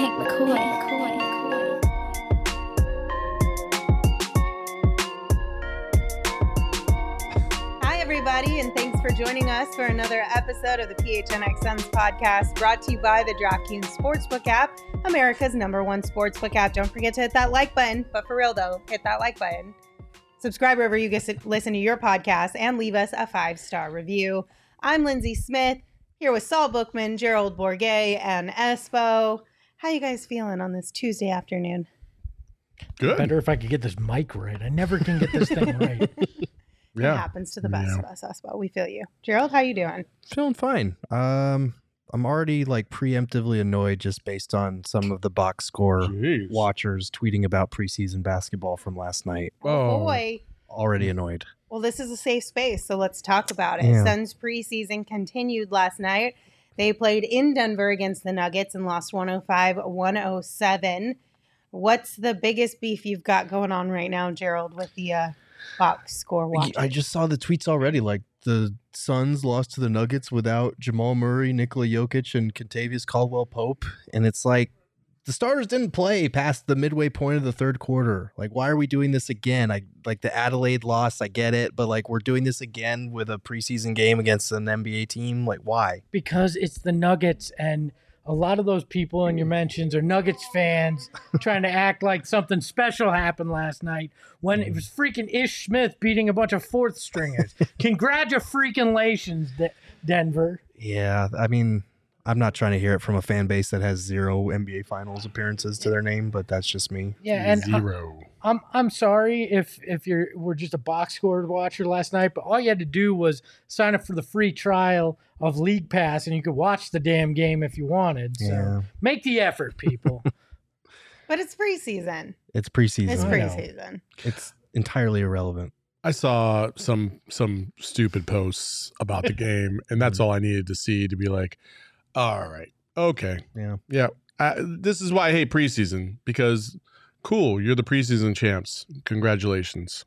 Hank McCoy. Hi, everybody, and thanks for joining us for another episode of the PHNX Suns podcast brought to you by the DraftKings Sportsbook app, America's number one sportsbook app. Don't forget to hit that like button, but for real though, hit that like button. Subscribe wherever you get to listen to your podcast and leave us a five star review. I'm Lindsay Smith here with Saul Bookman, Gerald Bourguet, and Espo. How you guys feeling on this Tuesday afternoon? Good. Better if I could get this mic right. I never can get this thing right. yeah. It Yeah. happens to the best Yeah. of us, Espo. We feel you. Gerald, how you doing? Feeling fine. Um, I'm already like preemptively annoyed just based on some of the box score Jeez. watchers tweeting about preseason basketball from last night. Oh, Oh. boy. Already annoyed. Well, this is a safe space, so let's talk about it. Yeah. Suns preseason continued last night. They played in Denver against the Nuggets and lost 105 107. What's the biggest beef you've got going on right now, Gerald, with the uh, box score watch? I just saw the tweets already. Like the Suns lost to the Nuggets without Jamal Murray, Nikola Jokic, and Kentavious Caldwell Pope, and it's like the starters didn't play past the midway point of the third quarter. Like, why are we doing this again? I like the Adelaide loss. I get it, but like we're doing this again with a preseason game against an NBA team. Like, why? because it's the Nuggets and a lot of those people in your mentions are Nuggets fans trying to act like something special happened last night when it mm. was freaking Ish Smith beating a bunch of fourth stringers. Congratulations, De- Denver. Yeah, I mean, I'm not trying to hear it from a fan base that has zero NBA Finals appearances to their name, but that's just me. Yeah, and I- Zero. I'm I'm sorry if if you're were just a box score watcher last night, but all you had to do was sign up for the free trial of League Pass, and you could watch the damn game if you wanted. So Yeah. make the effort, people. but it's preseason. It's preseason. It's preseason. It's entirely irrelevant. I saw some some stupid posts about the game, and that's all I needed to see to be like, all right, okay, Yeah. yeah. I, this is why I hate preseason because, cool, you're the preseason champs. Congratulations.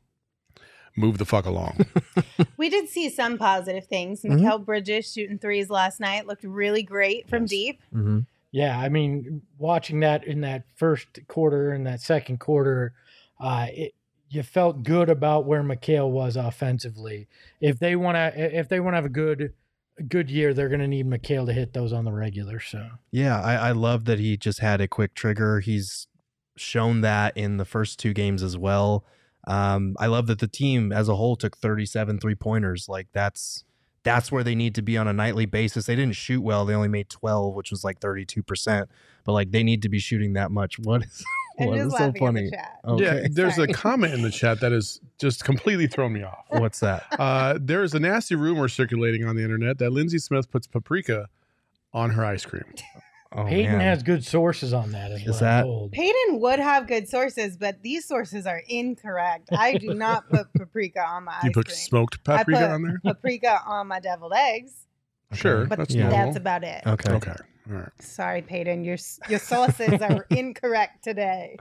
Move the fuck along. We did see some positive things. Mhm. Mikal Bridges shooting threes last night looked really great from Yes. deep. Mm-hmm. Yeah, I mean, watching that in that first quarter and that second quarter, uh, it, you felt good about where Mikal was offensively. If they want to, if they want to have a good, good year, they're going to need Mikal to hit those on the regular. So Yeah, I, I love that he just had a quick trigger. He's shown that in the first two games as well. Um, I love that the team as a whole took 37 three pointers. Like that's that's where they need to be on a nightly basis. They didn't shoot well. They only made 12, which was like 32%. But like they need to be shooting that much. What is And what just so funny? the chat. Okay. Yeah, there's Sorry. a comment in the chat that is just completely thrown me off. What's that? Uh, there is a nasty rumor circulating on the internet that Lindsay Smith puts paprika on her ice cream. Oh, Peyton man. has good sources on that. Is, Is that- I'm told. Peyton would have good sources, but these sources are incorrect. I do not put paprika on my you ice put cream. smoked I paprika put on there? paprika on my deviled eggs, Sure, but that's Yeah. that's about it. Okay. Okay, all right. Sorry, Peyton, your your sources are incorrect today.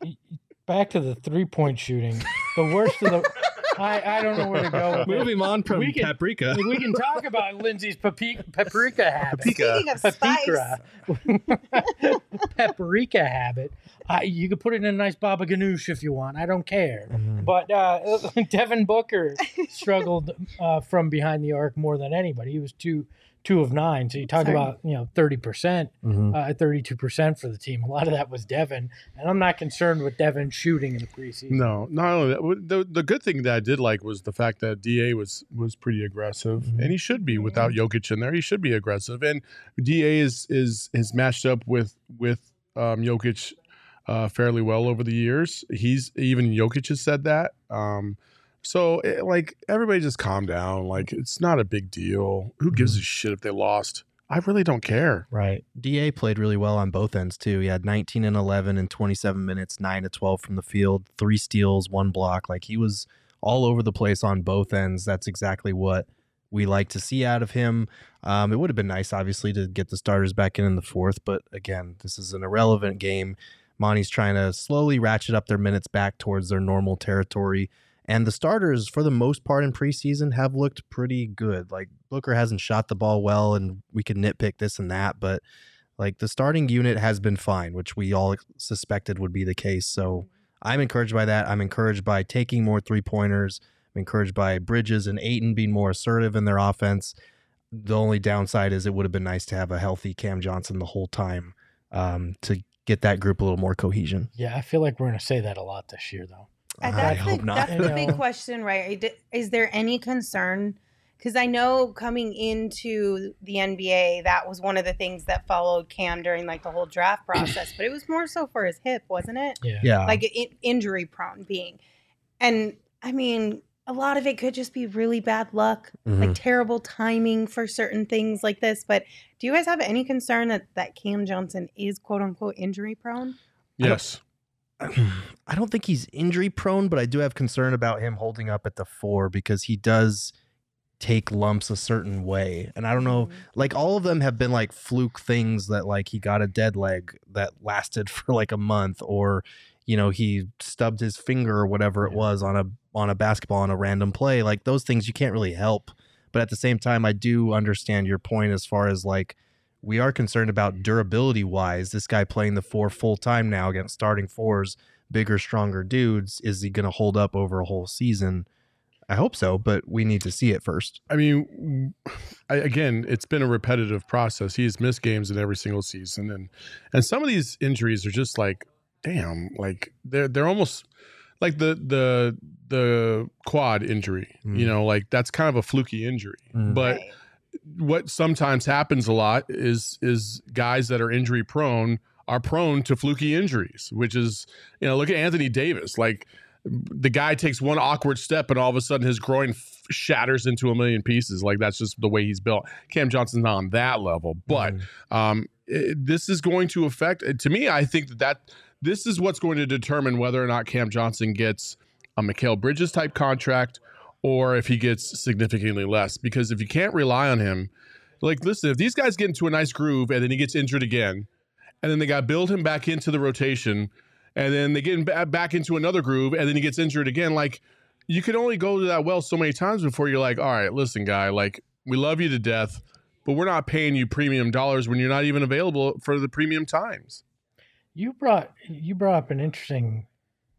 Back to the three point shooting. The worst of the. I, I don't know where to go. With it. Moving on from We can- paprika. We can talk about Lindsay's papi- paprika habit. Speaking of spice, Paprika. paprika habit. I, you could put it in a nice baba ganoush if you want. I don't care. Mhm. But uh, Devin Booker struggled uh, from behind the arc more than anybody. He was two two of nine. So you talk Sorry. about you know thirty percent, Mhm. uh, thirty two percent for the team. A lot of that was Devin, and I'm not concerned with Devin shooting in the preseason. No, not only that. The the good thing that I did like was the fact that Da was was pretty aggressive, Mhm. and he should be without Jokic in there. He should be aggressive, and Da is is is matched up with with um, Jokic uh, fairly well over the years. He's even Jokic has said that. Um, so it, like everybody just calm down. Like it's not a big deal. Who gives a shit if they lost? I really don't care. Right. DA played really well on both ends too. He had 19 and 11 in 27 minutes, 9 to 12 from the field, 3 steals, 1 block. Like he was all over the place on both ends. That's exactly what we like to see out of him. Um, it would have been nice obviously to get the starters back in in the fourth, but again, this is an irrelevant game. Monty's trying to slowly ratchet up their minutes back towards their normal territory. And the starters, for the most part in preseason, have looked pretty good. Like Booker hasn't shot the ball well, and we can nitpick this and that, but like the starting unit has been fine, which we all suspected would be the case. So I'm encouraged by that. I'm encouraged by taking more three pointers. I'm encouraged by Bridges and Ayton being more assertive in their offense. The only downside is it would have been nice to have a healthy Cam Johnson the whole time um, to get that group a little more cohesion. Yeah, I feel like we're gonna say that a lot this year, though. And I that's hope the, not. That's the big question, right? Is- Is there any concern? Because I know coming into the NBA, that was one of the things that followed Cam during like the whole draft process, but it was more so for his hip, wasn't it? Yeah. yeah. Like in, injury prone being. And I mean, a lot of it could just be really bad luck, Mhm. like terrible timing for certain things like this. But do you guys have any concern that that Cam Johnson is quote unquote injury prone? I Yes. I don't think he's injury prone, but I do have concern about him holding up at the four because he does take lumps a certain way. And I don't know, mm-hmm. like all of them have been like fluke things that like he got a dead leg that lasted for like a month or you know, he stubbed his finger or whatever it was on a on a basketball on a random play. Like those things you can't really help. But at the same time, I do understand your point as far as like we are concerned about durability wise. This guy playing the four full time now against starting fours, bigger, stronger dudes. Is he going to hold up over a whole season? I hope so, but we need to see it first. I mean, I, again, it's been a repetitive process. He's missed games in every single season, and and some of these injuries are just like, damn, like they're they're almost like the the the quad injury. Mm. You know, like that's kind of a fluky injury. Mm. But Right. What sometimes happens a lot is is guys that are injury prone are prone to fluky injuries, which is you know look at Anthony Davis like the guy takes one awkward step and all of a sudden his groin f- shatters into a million pieces like that's just the way he's built. Cam Johnson's not on that level, but Mm. um, it- this is going to affect. To me, I think that, that this is what's going to determine whether or not Cam Johnson gets a Mikal Bridges type contract or if he gets significantly less. Because if you can't rely on him, like listen, if these guys get into a nice groove and then he gets injured again, and then they got build him back into the rotation, and then they get him back into another groove, and then he gets injured again, like. You can only go to that well so many times before you're like, all right, listen, guy, like we love you to death, but we're not paying you premium dollars when you're not even available for the premium times. You brought you brought up an interesting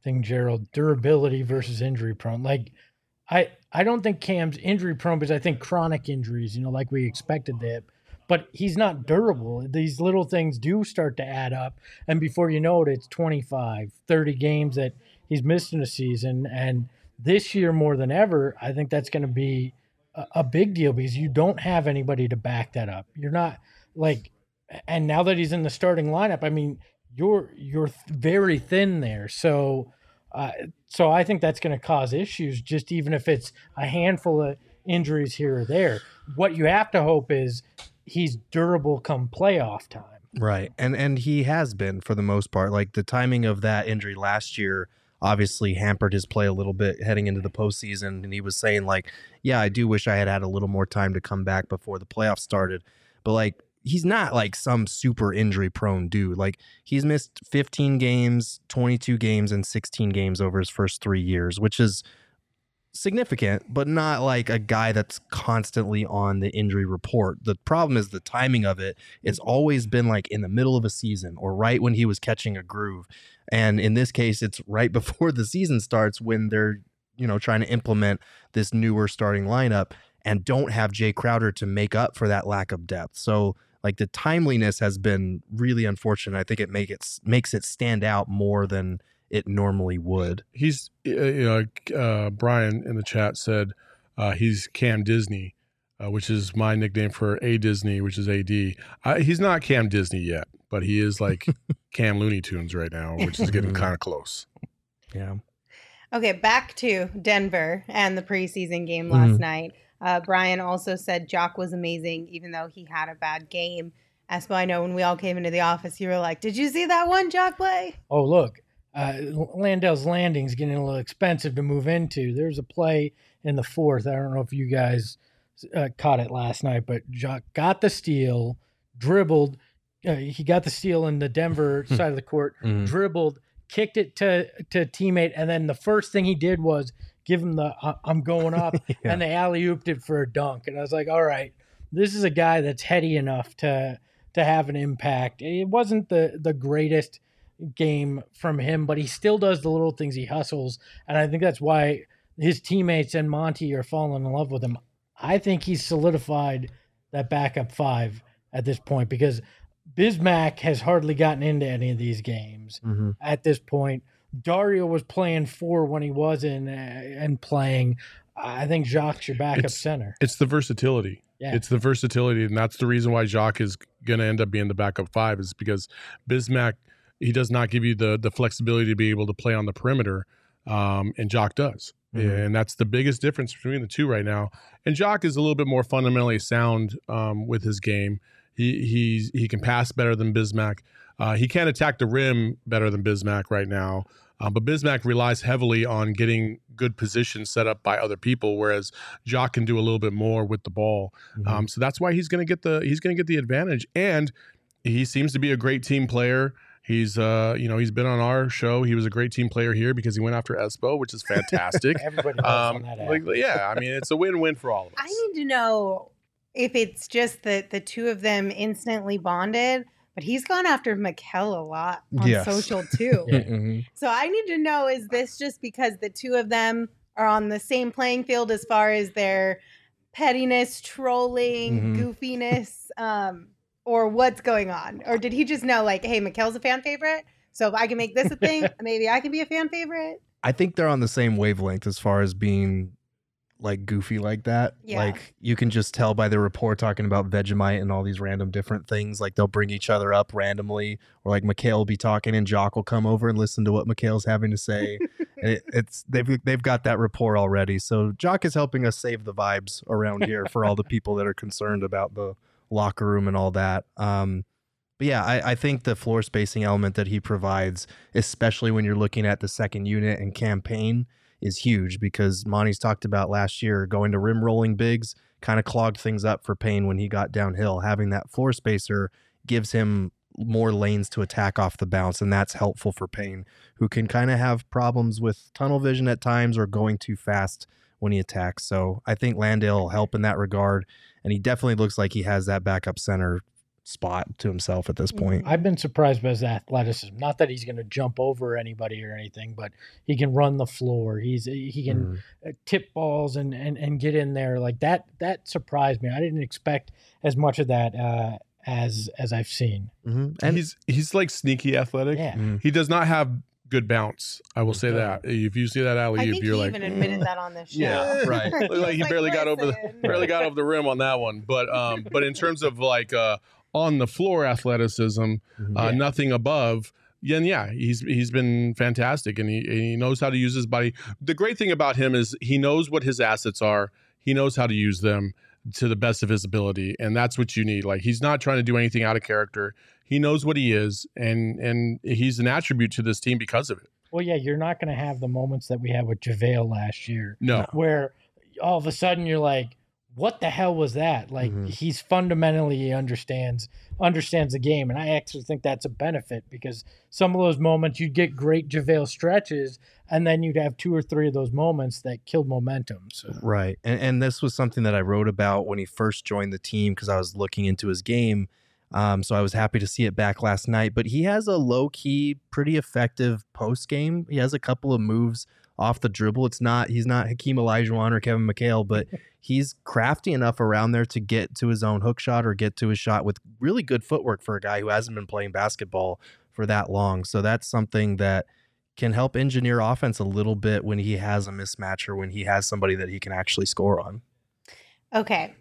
thing, Gerald. Durability versus injury prone. Like I I don't think Cam's injury prone because I think chronic injuries, you know, like we expected that. But he's not durable. These little things do start to add up. And before you know it, it's 25, 30 games that he's missed in a season. And this year, more than ever, I think that's going to be a, a big deal because you don't have anybody to back that up. You're not like, and now that he's in the starting lineup, I mean, you're you're very thin there. So, uh, so I think that's going to cause issues. Just even if it's a handful of injuries here or there, what you have to hope is he's durable come playoff time. Right. And and he has been for the most part. Like the timing of that injury last year obviously hampered his play a little bit heading into the postseason. And he was saying, like, yeah, I do wish I had had a little more time to come back before the playoffs started. But like he's not like some super injury prone dude. Like he's missed 15 games, 22 games, and 16 games over his first three years, which is significant, but not like a guy that's constantly on the injury report. The problem is the timing of it. It's always been like in the middle of a season or right when he was catching a groove. And in this case, it's right before the season starts when they're, you know, trying to implement this newer starting lineup. and don't have Jae Crowder to make up for that lack of depth. So like the timeliness has been really unfortunate. I think it make it makes it stand out more than it normally would. He's uh, you know uh, Brian in the chat said uh, he's Cam Disney, uh, which is my nickname for a Disney, which is AD. he's not Cam Disney yet, but he is like Cam Looney Tunes right now, which is getting kind of close. Yeah. Okay, back to Denver and the preseason game last mm-hmm. night. Uh, Brian also said Jock was amazing, even though he had a bad game. Espo, I know when we all came into the office, you were like, "Did you see that one Jock play?" Oh, look, uh, Landale's Landing's getting a little expensive to move into. There's a play in the fourth. I don't know if you guys uh, caught it last night, but Jock got the steal, dribbled. Uh, he got the steal in the Denver side of the court, mm-hmm. dribbled, kicked it to to teammate, and then the first thing he did was give him the I'm going up, yeah. and they alley ooped it for a dunk. And I was like, all right, this is a guy that's heady enough to to have an impact. It wasn't the the greatest game from him, but he still does the little things. He hustles, and I think that's why his teammates and Monty are falling in love with him. I think he's solidified that backup five at this point because Bismack has hardly gotten into any of these games mm-hmm. at this point. Dario was playing four when he was in uh, and playing. I think Jock your backup it's, center. It's the versatility. Yeah. It's the versatility, and that's the reason why Jock is going to end up being the backup five is because Bismack he does not give you the the flexibility to be able to play on the perimeter, um, and Jock does, mm-hmm. and that's the biggest difference between the two right now. And Jock is a little bit more fundamentally sound um, with his game. He he's he can pass better than Bismack. Uh, he can't attack the rim better than Bismack right now. Uh, but Bismack relies heavily on getting good positions set up by other people, whereas Jock can do a little bit more with the ball. Mm-hmm. Um, so that's why he's going to get the he's going to get the advantage, and he seems to be a great team player. He's uh you know he's been on our show. He was a great team player here because he went after Espo, which is fantastic. Everybody um, like, yeah, I mean it's a win-win for all of us. I need to know if it's just that the two of them instantly bonded but he's gone after Mikal a lot on yes. social too. mm-hmm. So I need to know is this just because the two of them are on the same playing field as far as their pettiness, trolling, mm-hmm. goofiness, um, or what's going on? Or did he just know, like, hey, Mikal's a fan favorite? So if I can make this a thing, maybe I can be a fan favorite? I think they're on the same wavelength as far as being like goofy like that. Yeah. Like you can just tell by the report talking about Vegemite and all these random different things. Like they'll bring each other up randomly, or like Mikal will be talking and Jock will come over and listen to what Mikal's having to say. it, it's they've they've got that rapport already. So Jock is helping us save the vibes around here for all the people that are concerned about the locker room and all that. Um, but yeah, I, I think the floor spacing element that he provides, especially when you're looking at the second unit and Cam Payne is huge because Monty's talked about last year going to rim rolling bigs kind of clogged things up for Payne when he got downhill. Having that floor spacer gives him more lanes to attack off the bounce, and that's helpful for Payne, who can kind of have problems with tunnel vision at times or going too fast when he attacks. So I think Landale will help in that regard, and he definitely looks like he has that backup center spot to himself at this point. I've been surprised by his athleticism. Not that he's going to jump over anybody or anything, but he can run the floor. He's he can mm. tip balls and, and and get in there like that. That surprised me. I didn't expect as much of that uh, as as I've seen. Mm-hmm. And he's he's like sneaky athletic. Yeah. Mm-hmm. He does not have good bounce. I will say that. If you see that alley oop, you're he like, even admitted that on this show. Yeah, right. like he barely got over the barely got over the rim on that one. But um, but in terms of like uh on the floor athleticism, mm-hmm. uh, nothing above. And yeah, he's he's been fantastic, and he he knows how to use his body. The great thing about him is he knows what his assets are. He knows how to use them to the best of his ability, and that's what you need. Like he's not trying to do anything out of character. He knows what he is, and and he's an attribute to this team because of it. Well, yeah, you're not going to have the moments that we had with JaVale last year. No, where all of a sudden you're like, what the hell was that? Like mm-hmm. he's fundamentally understands understands the game, and I actually think that's a benefit because some of those moments you'd get great JaVale stretches, and then you'd have two or three of those moments that killed momentum. So. Right, and and this was something that I wrote about when he first joined the team because I was looking into his game. Um, so I was happy to see it back last night. But he has a low key, pretty effective post game. He has a couple of moves off the dribble. It's not he's not Hakeem Olajuwon or Kevin McHale, but he's crafty enough around there to get to his own hook shot or get to his shot with really good footwork for a guy who hasn't been playing basketball for that long. So that's something that can help engineer offense a little bit when he has a mismatch or when he has somebody that he can actually score on. Okay.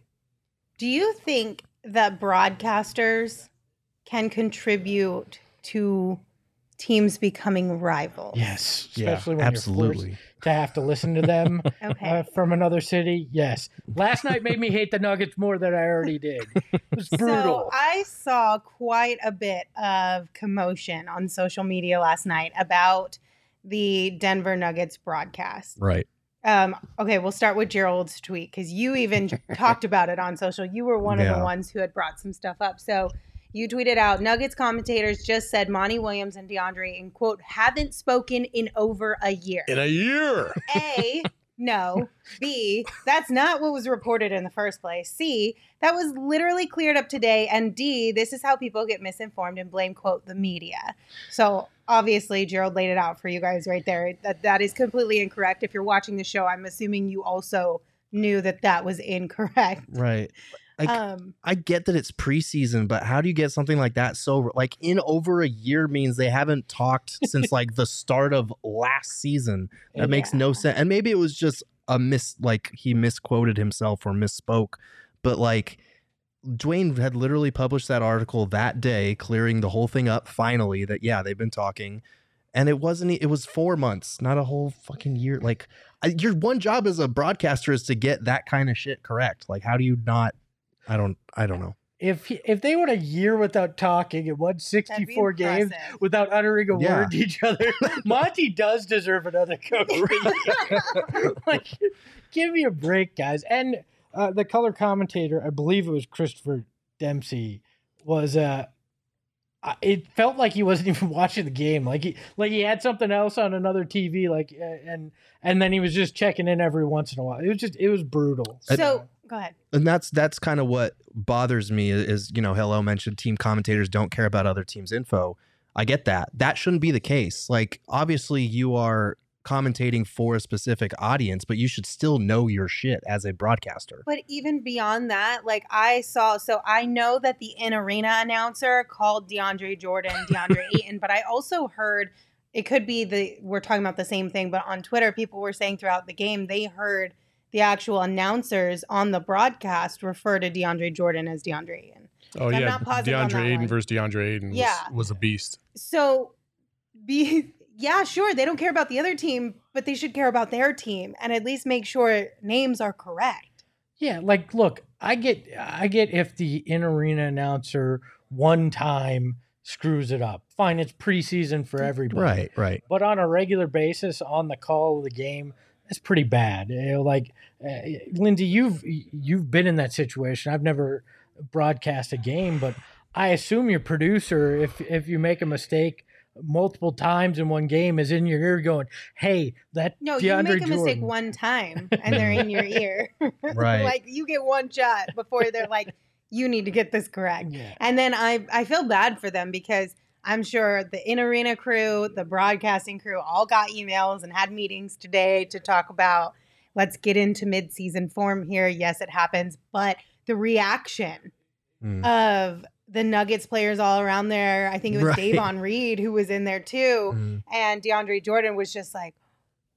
Do you think that broadcasters can contribute to teams becoming rivals? Yes, Yeah, especially when you're absolutely. forced to have to listen to them Okay. uh, from another city. Yes, last night made me hate the Nuggets more than I already did. It was brutal. So. I saw quite a bit of commotion on social media last night about the Denver Nuggets broadcast. Right. Um, okay, we'll start with Gerald's tweet because you even talked about it on social. You were one of the ones who had brought some stuff up. So you tweeted out Nuggets commentators just said Monty Williams and DeAndre, in quote, haven't spoken in over a year. In a year. A, no. B, that's not what was reported in the first place. C, that was literally cleared up today. And D, this is how people get misinformed and blame, quote, the media. So obviously, Gerald laid it out for you guys right there. That that is completely incorrect. If you're watching the show, I'm assuming you also knew that that was incorrect. Right. Like, Um, I get that it's preseason, but how do you get something like that so like in over a year means they haven't talked since like the start of last season. That makes no sense. And maybe it was just a miss like he misquoted himself or misspoke, but like Duane had literally published that article that day, clearing the whole thing up finally that yeah, they've been talking. And it wasn't it was 4 months, not a whole fucking year. Like I- your one job as a broadcaster is to get that kind of shit correct. Like how do you not I don't I don't know. if he- if they went a year without talking and won 64 games without uttering a Yeah. word to each other, Monty does deserve another coach. of the year. like, give me a break, guys. And uh, the color commentator, I believe it was Christopher Dempsey, was uh, it felt like he wasn't even watching the game. Like he like he had something else on another TV. Like uh, and and then he was just checking in every once in a while. It was just it was brutal. so go ahead. and that's that's kind of what bothers me is, is you know hello mentioned team commentators don't care about other teams info. I get that. That shouldn't be the case. Like obviously you are commentating for a specific audience but you should still know your shit as a broadcaster. But even beyond that, like I saw, so I know that the in arena announcer called DeAndre Jordan DeAndre Ayton, but I also heard it could be the we're talking about the same thing, but on Twitter, people were saying throughout the game they heard the actual announcers on the broadcast refer to DeAndre Jordan as DeAndre Ayton. Oh I'm yeah, not positive on DeAndre that Ayton one. versus DeAndre Ayton was, Yeah. was a beast. So be yeah, sure, they don't care about the other team, but they should care about their team and at least make sure names are correct. Yeah, like look, I get I get if the in arena announcer one time screws it up. Fine, it's preseason for everybody. right right But on a regular basis on the call of the game, that's pretty bad. You know, like uh, Lindsay, you've you've been in that situation. I've never broadcast a game, but I assume your producer, if if you make a mistake multiple times in one game, is in your ear going, "Hey, that No, DeAndre you make a mistake one time and they're in your ear. Right. like you get one shot before they're like, you need to get this correct. Yeah. And then I I feel bad for them because I'm sure the in arena crew, the broadcasting crew all got emails and had meetings today to talk about let's get into midseason form here. Yes, it happens, but the reaction Mm. of the Nuggets players all around there. I think it was Right. Davon Reed who was in there too Mm. and DeAndre Jordan was just like,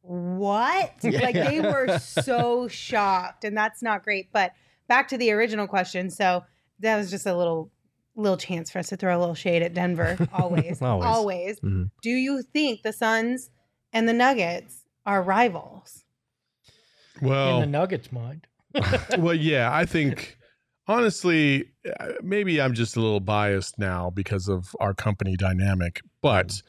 "What?" Yeah. Like they were so shocked, and that's not great. But back to the original question. So that was just a little little chance for us to throw a little shade at Denver. Always, Always. always. Mhm. Do you think the Suns and the Nuggets are rivals? Well, in the Nuggets' mind. well, yeah, I think honestly, uh, maybe I'm just a little biased now because of our company dynamic, but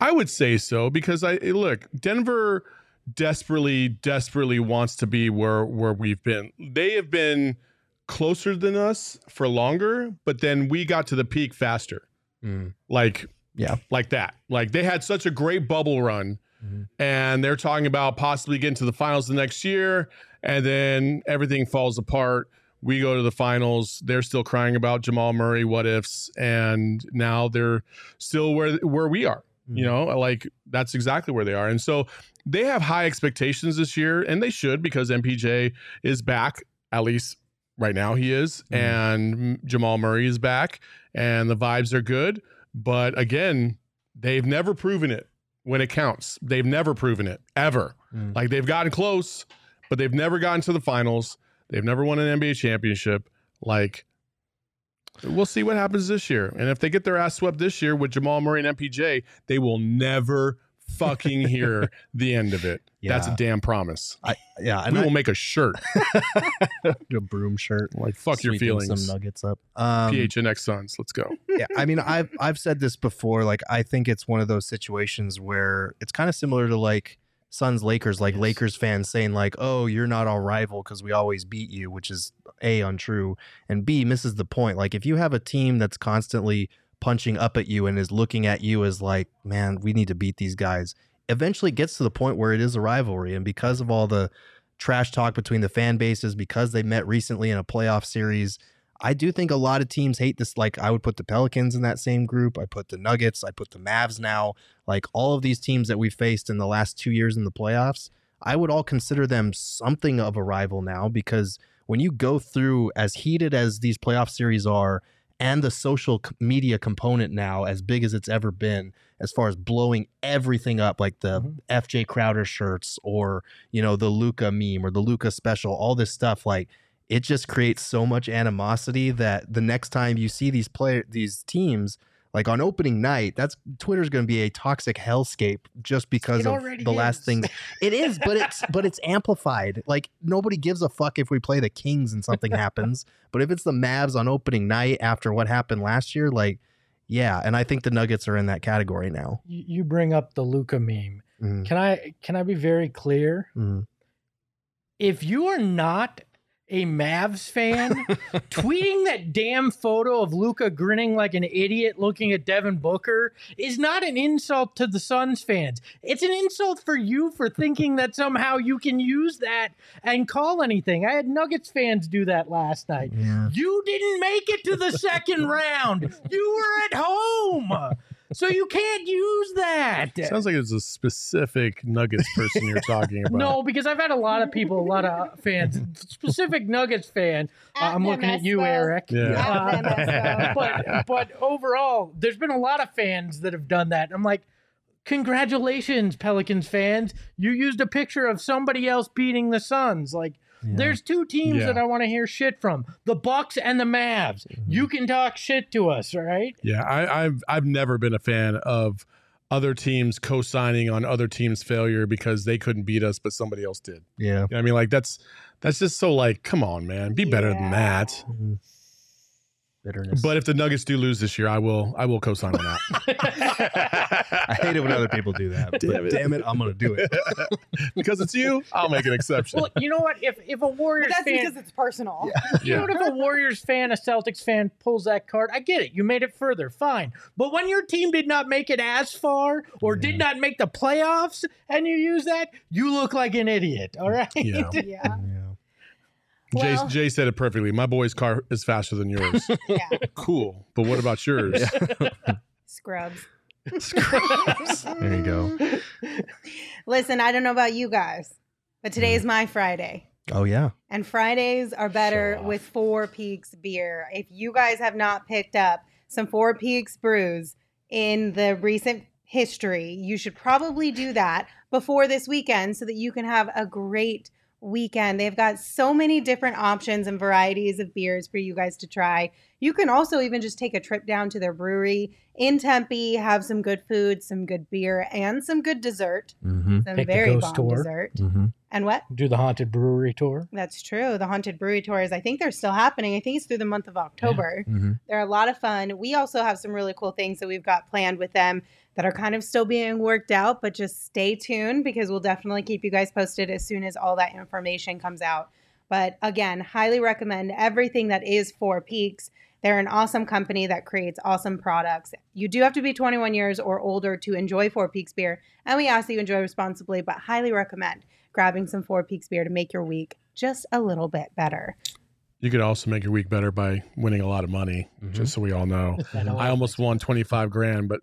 I would say so because I look, Denver desperately, desperately wants to be where where we've been. They have been closer than us for longer, but then we got to the peak faster. Mm. Like Yeah. like that. Like they had such a great bubble run Mhm. and they're talking about possibly getting to the finals the next year and then everything falls apart. We go to the finals. They're still crying about Jamal Murray what ifs and now they're still where where we are. You know, like that's exactly where they are. And so they have high expectations this year, and they should because MPJ is back, at least right now he is, Mhm. and Jamal Murray is back, and the vibes are good. But again, they've never proven it when it counts. They've never proven it ever. Mm. Like they've gotten close, but they've never gotten to the finals. They've never won an NBA championship. Like, we'll see what happens this year. And if they get their ass swept this year with Jamal Murray and MPJ, they will never fucking hear the end of it. That's a damn promise. I, yeah, and we I, will make a shirt. a broom shirt. Like, fuck your feelings. Some nuggets up. Um, PHNX Suns. Let's go. yeah, I mean, I've I've said this before. Like, I think it's one of those situations where it's kind of similar to like Suns Lakers, like Yes. Lakers fans saying like, "Oh, you're not our rival because we always beat you," which is a untrue, and b misses the point. Like, if you have a team that's constantly punching up at you and is looking at you as like, "Man, we need to beat these guys," eventually gets to the point where it is a rivalry, and because of all the trash talk between the fan bases, because they met recently in a playoff series. I do think a lot of teams hate this. Like, I would put the Pelicans in that same group. I put the Nuggets. I put the Mavs now. Like, all of these teams that we faced in the last two years in the playoffs, I would all consider them something of a rival now because when you go through as heated as these playoff series are and the social media component now as big as it's ever been as far as blowing everything up like the Mhm. FJ Crowder shirts or you know the Luka meme or the Luka special all this stuff like it just creates so much animosity that the next time you see these player these teams like on opening night that's twitter's going to be a toxic hellscape just because It of already the last is. thing it is but it's but it's amplified like nobody gives a fuck if we play the kings and something happens but if it's the mavs on opening night after what happened last year like yeah and i think the nuggets are in that category now You, you bring up the Luka meme. Mhm, Can I can I be very clear? mhm. If you are not a Mavs fan, tweeting that damn photo of Luka grinning like an idiot looking at Devin Booker is not an insult to the Suns fans. It's an insult for you for thinking that somehow you can use that and call anything. I had Nuggets fans do that last night. yeah You didn't make it to the second round. You were at home. So you can't use that. Sounds like it's a specific Nuggets person you're talking about. No, because I've had a lot of people, a lot of fans, specific Nuggets fan. Uh, I'm looking at you, Eric. Yeah. At them, but but overall, there's been a lot of fans that have done that. I'm like, congratulations, Pelicans fans. You used a picture of somebody else beating the Suns. Like, there's two teams Yeah. that I want to hear shit from: the Bucks and the Mavs. You can talk shit to us, right? Yeah, I, I've I've never been a fan of other teams co-signing on other teams' failure because they couldn't beat us, but somebody else did. yeah You know I mean, like that's that's just so like, come on, man, be better than Yeah. that. Mhm. Bitterness But if the Nuggets do lose this year, I will I will co-sign on that I hate it when other people do that. Damn but it. damn it, I'm gonna do it. because it's you. I'll make an exception. Well, you know what? If if a But Warriors that's fan, because it's personal. You Yeah. know what? If a Warriors fan, a Celtics fan pulls that card, I get it. You made it further, fine. But when your team did not make it as far or did not make the playoffs and you use that, you look like an idiot. All right. Yeah. Yeah. Yeah. Jay, Jay said it perfectly. My boy's car is faster than yours. Yeah. cool, but what about yours? Scrubs. Scrubs. there you go. Listen, I don't know about you guys, but today mm. is my Friday. Oh yeah. And Fridays are better with Four Peaks beer. If you guys have not picked up some Four Peaks brews in the recent history, you should probably do that before this weekend so that you can have a great weekend. They've got so many different options and varieties of beers for you guys to try. You can also even just take a trip down to their brewery in Tempe, have some good food, some good beer, and some good dessert. Mm-hmm. Some Take the very ghost bomb tour. dessert. Mm-hmm. And what? Do the haunted brewery tour. That's true. The Haunted Brewery Tours, I think they're still happening. I think it's through the month of October. Mm-hmm. They're a lot of fun. We also have some really cool things that we've got planned with them that are kind of still being worked out, but just stay tuned because we'll definitely keep you guys posted as soon as all that information comes out. But again, highly recommend everything that is Four Peaks. They're an awesome company that creates awesome products. You do have to be 21 years or older to enjoy Four Peaks beer, and we ask that you enjoy responsibly, but highly recommend grabbing some Four Peaks beer to make your week just a little bit better. You could also make your week better by winning a lot of money, Mhm. just so we all know. I almost won 25 grand, but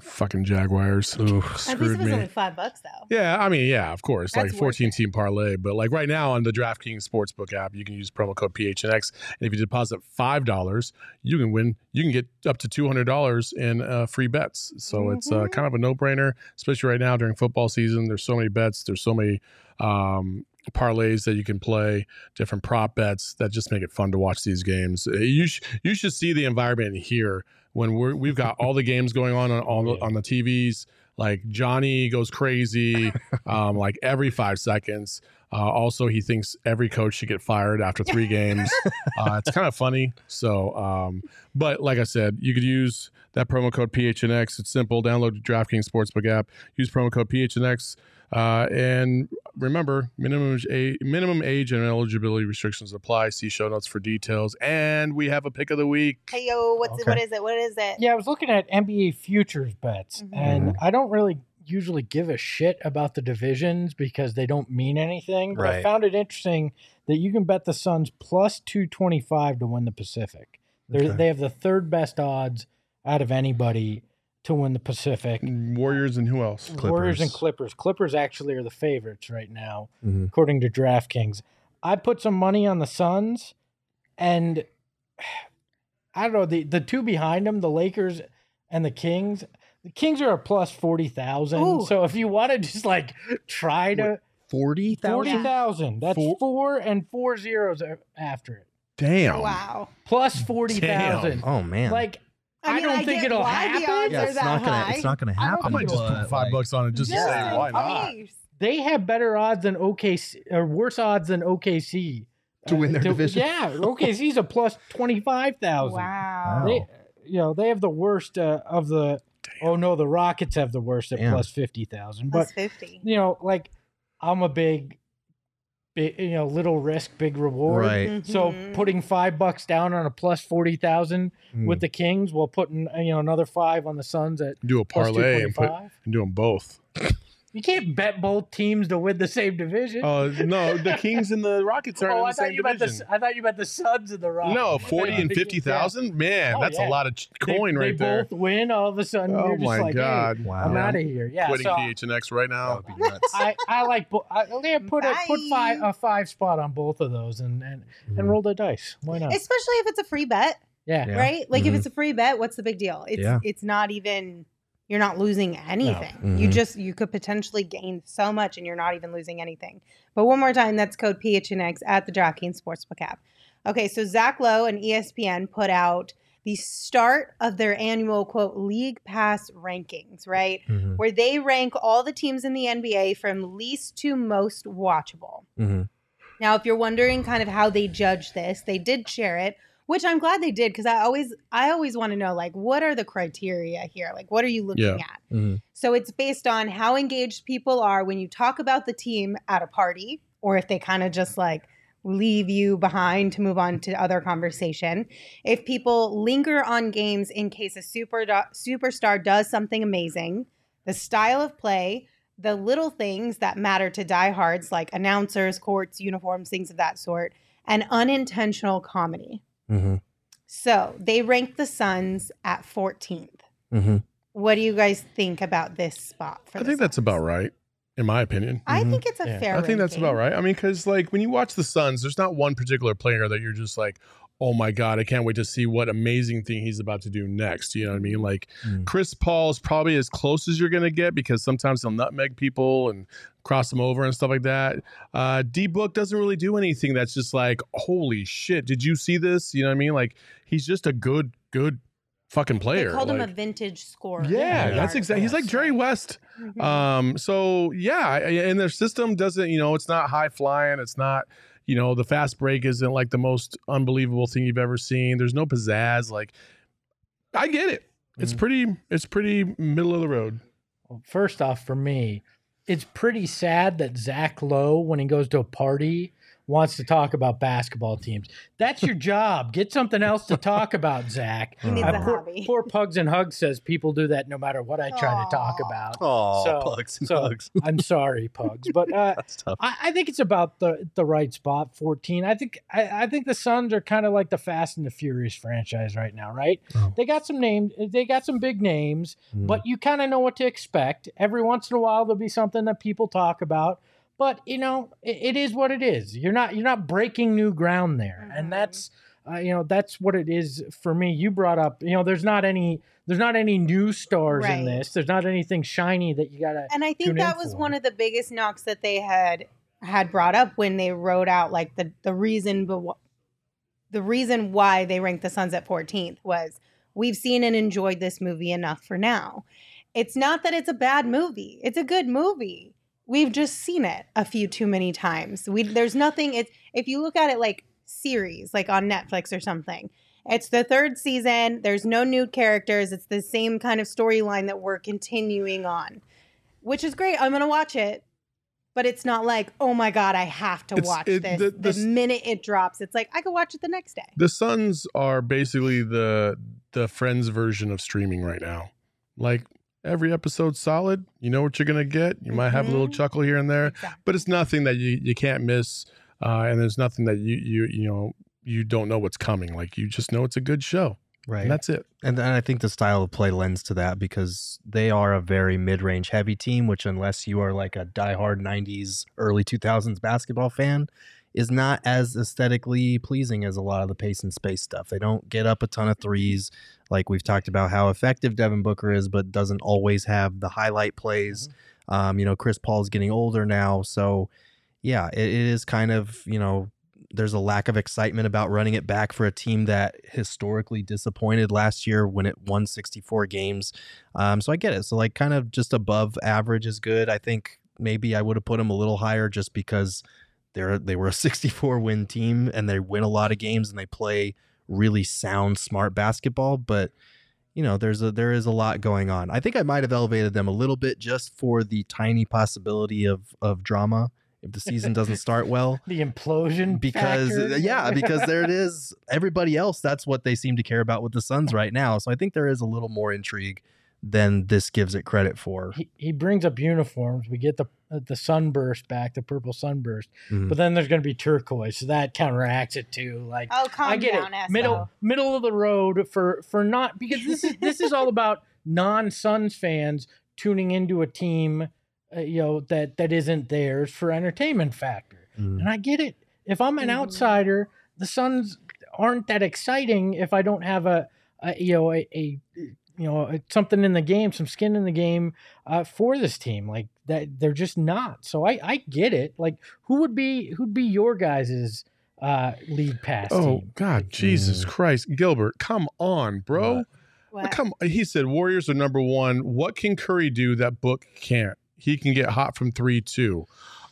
Fucking Jaguars. At least Screwed it was me. only five bucks though. Yeah, I mean, yeah, of course, That's like fourteen team parlay. But like right now on the DraftKings Sportsbook app, you can use promo code PHNX, and if you deposit five dollars, you can win. You can get up to two hundred dollars in uh, free bets. So it's uh, Mhm. kind of a no brainer, especially right now during football season. There's so many bets. There's so many um, parlays that you can play, different prop bets that just make it fun to watch these games. Uh, You sh- you should see the environment here when we're we've got all the games going on on on the, on the TVs. Like Johnny goes crazy, um, like every five seconds. Uh, also, he thinks every coach should get fired after three games. Uh, it's kind of funny. So, um, but like I said, you could use that promo code PHNX. It's simple. Download the DraftKings Sportsbook app. Use promo code PHNX. Uh, and remember, minimum age, minimum age and eligibility restrictions apply. See show notes for details. And we have a pick of the week. Hey yo, what's it, what is it? What is it? Yeah, I was looking at NBA futures bets, Mhm. and I don't really usually give a shit about the divisions because they don't mean anything. But I found it interesting that you can bet the Suns plus 225 to win the Pacific. Okay. They have the third best odds out of anybody to win the Pacific. Warriors and who else? Warriors and Clippers. Clippers. Clippers actually are the favorites right now, Mhm. according to DraftKings. I put some money on the Suns, and I don't know the the two behind them, the Lakers and the Kings. The Kings are a plus forty thousand. Ooh. So if you want to just like try to Forty forty thousand. thousand, that's Four- four and four zeros after it. Damn. Wow. Plus forty thousand. Oh man. Like I, mean, don't think it'll happen. yeah, it's not gonna. high. It's not gonna happen. I might just but, put five like, bucks on it just to say why not. they have better odds than OKC or worse odds than OKC To win their division? Yeah, OKC's a plus twenty five thousand. Wow. They, you know, they have the worst uh, of the. Oh no, the Rockets have the worst at Damn. plus fifty thousand. But Plus 50. you know, like I'm a big, big, you know, little risk, big reward. Right. So Mhm. putting five bucks down on a plus forty thousand Mm. with the Kings, while putting uh, you know another five on the Suns at Do a plus parlay and put and do them both. You can't bet both teams to win the same division. Uh, no, the Kings and the Rockets aren't oh, in I the thought same you meant the division. I thought you meant the Suns and the Rockets. No, forty and fifty thousand. Man, Oh, that's yeah. a lot of ch- They- coin right they there. both win. All of a sudden, Oh you're just my like, hey, god! Wow. I'm out of here. Yeah, Quitting so PHNX right That now. would be nuts. I, I like bo- I, yeah, put a put five a five spot on both of those and and, and Mhm. roll the dice. Why not? Especially if it's a free bet, yeah. Yeah. right? Like if Mhm. it's a free bet, what's the big deal? It's Yeah. it's not even you're not losing anything. You Mhm. just you could potentially gain so much and you're not even losing anything. But one more time, that's code PHNX at the DraftKings Sportsbook app. Okay, so Zach Lowe and ESPN put out the start of their annual quote league pass rankings, right? Mhm. Where they rank all the teams in the NBA from least to most watchable. Mhm. Now, if you're wondering kind of how they judge this, they did share it, which I'm glad they did because I always I always want to know like what are the criteria here? Like what are you looking Yeah. at? Mhm. So it's based on how engaged people are when you talk about the team at a party or if they kind of just like leave you behind to move on to other conversation. If people linger on games in case a super superstar does something amazing, the style of play, the little things that matter to diehards like announcers, courts, uniforms, things of that sort, and unintentional comedy. Mhm. So they ranked the Suns at 14th. Mhm. What do you guys think about this spot? For I the think that's about right, in my opinion. I Mhm. think it's a Yeah. fair. I think that's about right. I mean, because like when you watch the Suns, there's not one particular player that you're just like, oh my god, I can't wait to see what amazing thing he's about to do next. You know what I mean? Like Mm. Chris Paul is probably as close as you're gonna get because sometimes he'll nutmeg people and cross them over and stuff like that. Uh, D Book doesn't really do anything that's just like, holy shit, did you see this? You know what I mean? Like he's just a good, good fucking They player. called him a vintage scorer. yeah, Yeah. that's exactly. He's like Jerry West. Mhm. Um, so yeah, and their system doesn't, you know, it's not high flying. It's not, you know, the fast break isn't like the most unbelievable thing you've ever seen. There's no pizzazz. Like, I get it. It's Mhm. pretty. It's pretty middle of the road. Well, first off, for me, it's pretty sad that Zach Lowe, when he goes to a party, wants to talk about basketball teams. That's your job. Get something else to talk about, Zach. He needs Uh, a poor, hobby. poor Pugs and Hugs says people do that no matter what I try to talk about. Oh, So- pugs and so pugs. I'm sorry, Pugs, but uh, That's tough. I, I think it's about the the right spot. 14. I think I, I think the Suns are kind of like the Fast and the Furious franchise right now, right? Oh. They got some names. They got some big names, Mm. but you kind of know what to expect. Every once in a while, there'll be something that people talk about. But you know, it, it is what it is. You're not you're not breaking new ground there, Mhm. and that's uh, you know that's what it is for me. You brought up you know there's not any there's not any new stars Right. in this. There's not anything shiny that you gotta. And I think that was for. one of the biggest knocks that they had had brought up when they wrote out like the the reason but the reason why they ranked the Suns at 14th was we've seen and enjoyed this movie enough for now. It's not that it's a bad movie. It's a good movie. We've just seen it a few too many times. We there's nothing it's if you look at it like series like on Netflix or something. It's the third season. There's no new characters. It's the same kind of storyline that we're continuing on which is great. I'm gonna watch it, but it's not like, oh my god, I have to It's- watch it- this the- the, the- minute it drops. It's like I could watch it the next day. The Suns are basically the the Friends version of streaming right now. Like every episode solid. You know what you're gonna get. You might have a little Mhm. chuckle here and there, Exactly. but it's nothing that you you can't miss. Uh, and there's nothing that you you you know you don't know what's coming. Like you just know it's a good show, Right. and that's it. And, and I think the style of play lends to that because they are a very mid-range heavy team, which unless you are like a diehard '90s, early 2000s basketball fan, is not as aesthetically pleasing as a lot of the pace and space stuff. They don't get up a ton of threes, like we've talked about how effective Devin Booker is, but doesn't always have the highlight plays. Um, you know, Chris Paul's getting older now, so yeah, it, it is kind of you know there's a lack of excitement about running it back for a team that historically disappointed last year when it won 64 games. Um, so I get it. So like kind of just above average is good. I think maybe I would have put him a little higher just because they're they were a 64 win team and they win a lot of games and they play really sound smart basketball, but you know there's a there is a lot going on. I think I might have elevated them a little bit just for the tiny possibility of of drama if the season doesn't start well the implosion because factor. yeah because there it is everybody else that's what they seem to care about with the suns right now so i think there is a little more intrigue than this gives it credit for he, he brings up uniforms. We get the the sunburst back, the purple sunburst, Mhm. but then there's going to be turquoise, so that counteracts it too. Like Oh, calm I get down, it, Espo. middle middle of the road for for not because this is this is all about non Suns fans tuning into a team, uh, you know that that isn't theirs for entertainment factor, Mm. and I get it. If I'm an Mhm. outsider, the Suns aren't that exciting if I don't have a, a you know a, a you know a- something in the game, some skin in the game uh, for this team. Like that, they're just not. So I I get it. Like who would be who'd be your guys's uh, league pass Oh team? God, Jesus Mm. Christ, Gilbert, come on, bro. What? What? Come, he said Warriors are number one. What can Curry do that Book can't? He can get hot from three too.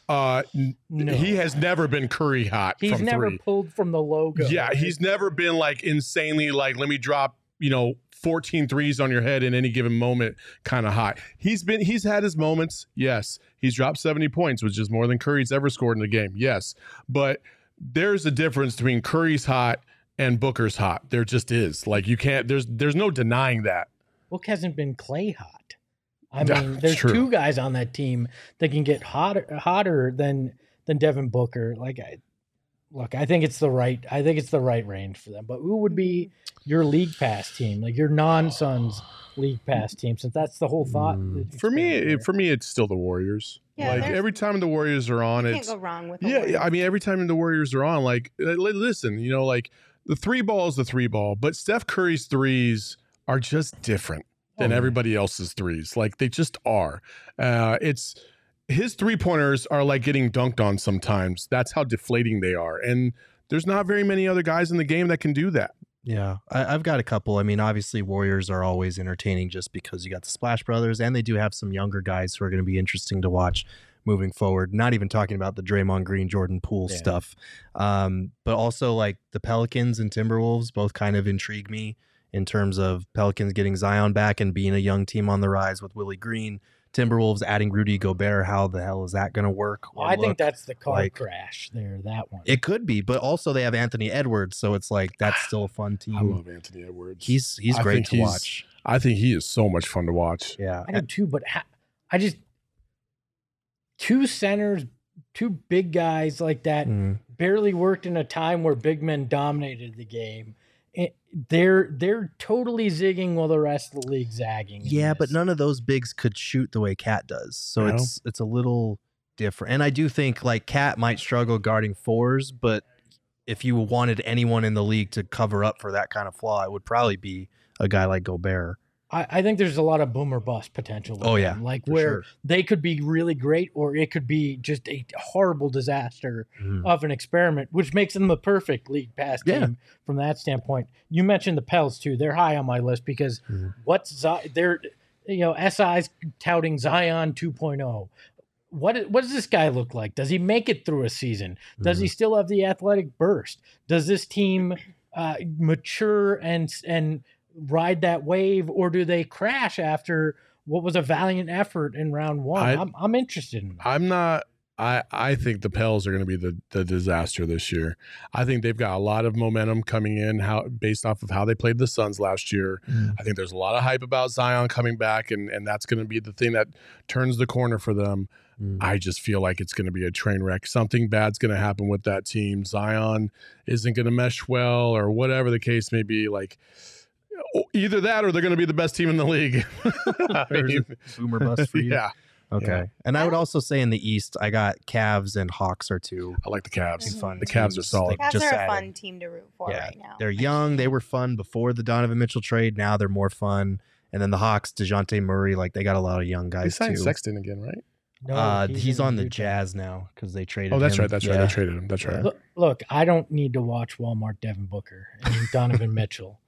Uh, No. he has never been Curry hot He's from never three. pulled from the logo. Yeah, he's never been like insanely like let me drop you know 14 threes on your head in any given moment kind of hot. He's been he's had his moments. Yes, he's dropped 70 points, which is more than Curry's ever scored in a game. Yes, but there's a difference between Curry's hot and Booker's hot. There just is. Like you can't. There's there's no denying that. Book hasn't been Clay hot. I mean, there's true. two guys on that team that can get hotter hotter than than Devin Booker. Like, I, look, I think it's the right. I think it's the right range for them. But who would be your league pass team, like your non Suns league pass team? Since that's the whole thought. Mm. For me, expanded it, for me, it's still the Warriors. Yeah, like every time the Warriors are on, You it's can't go wrong with Yeah, Warriors. I mean, every time the Warriors are on, like, uh, listen, you know, like the three ball is the three ball, but Steph Curry's threes are just different than Oh, everybody else's threes. Like they just are. Uh, it's his three pointers are like getting dunked on sometimes. That's how deflating they are, and there's not very many other guys in the game that can do that. Yeah, I, I've got a couple. I mean, obviously, Warriors are always entertaining just because you got the Splash Brothers, and they do have some younger guys who are going to be interesting to watch moving forward. Not even talking about the Draymond Green, Jordan Poole Yeah. stuff, um, but also like the Pelicans and Timberwolves both kind of intrigue me in terms of Pelicans getting Zion back and being a young team on the rise with Willie Green. Timberwolves adding Rudy Gobert. How the hell is that going to work? Well, or I think that's the car like- crash there. That one. it could be, but also they have Anthony Edwards, so it's like that's still a fun team. I love Anthony Edwards. He's he's I great to he's- watch. I think he is so much fun to watch. Yeah, I do too, but ha- I just two centers, two big guys like that Mm. barely worked in a time where big men dominated the game. It, they're they're totally zigging while the rest of the league zagging. in Yeah, but none of those bigs could shoot the way KAT does. So No. it's it's a little different. And I do think like KAT might struggle guarding fours, but if you wanted anyone in the league to cover up for that kind of flaw, it would probably be a guy like Gobert. I, I think there's a lot of boomer bust potential. with Oh, yeah, them, like where sure. they could be really great, or it could be just a horrible disaster Mhm. of an experiment, which makes them the perfect league pass Yeah. team from that standpoint. You mentioned the Pels too; they're high on my list because Mhm. what's Zi- they're you know SI's touting Zion 2.0. What what does this guy look like? Does he make it through a season? Does he still have the athletic burst? Does this team uh, mature and and ride that wave, or do they crash after what was a valiant effort in round one? I- I, am I'm interested in that. I'm not. I I think the Pels are going to be the the disaster this year. I think they've got a lot of momentum coming in how based off of how they played the Suns last year. Mhm. I think there's a lot of hype about Zion coming back, and and that's going to be the thing that turns the corner for them. Mhm. I just feel like it's going to be a train wreck. Something bad's going to happen with that team. Zion isn't going to mesh well, or whatever the case may be. Like either that, or they're going to be the best team in the league. I There's boomer bust for you. yeah, Okay. Yeah. And I would also say in the East, I got Cavs and Hawks are two I like the Cavs. fun. The Cavs are teams. solid. Like, Cavs just are a adding. fun team to root for Yeah, right now. They're young. They were fun before the Donovan Mitchell trade. Now they're more fun. And then the Hawks, Dejounte Murray, like they got a lot of young They guys signed too. Sexton again, right? No, uh, he's, in on the Utah. Jazz now because they traded. Oh, that's him. right. That's right. They traded him. That's right. Look, look, I don't need to watch Walmart Devin Booker and Donovan Mitchell.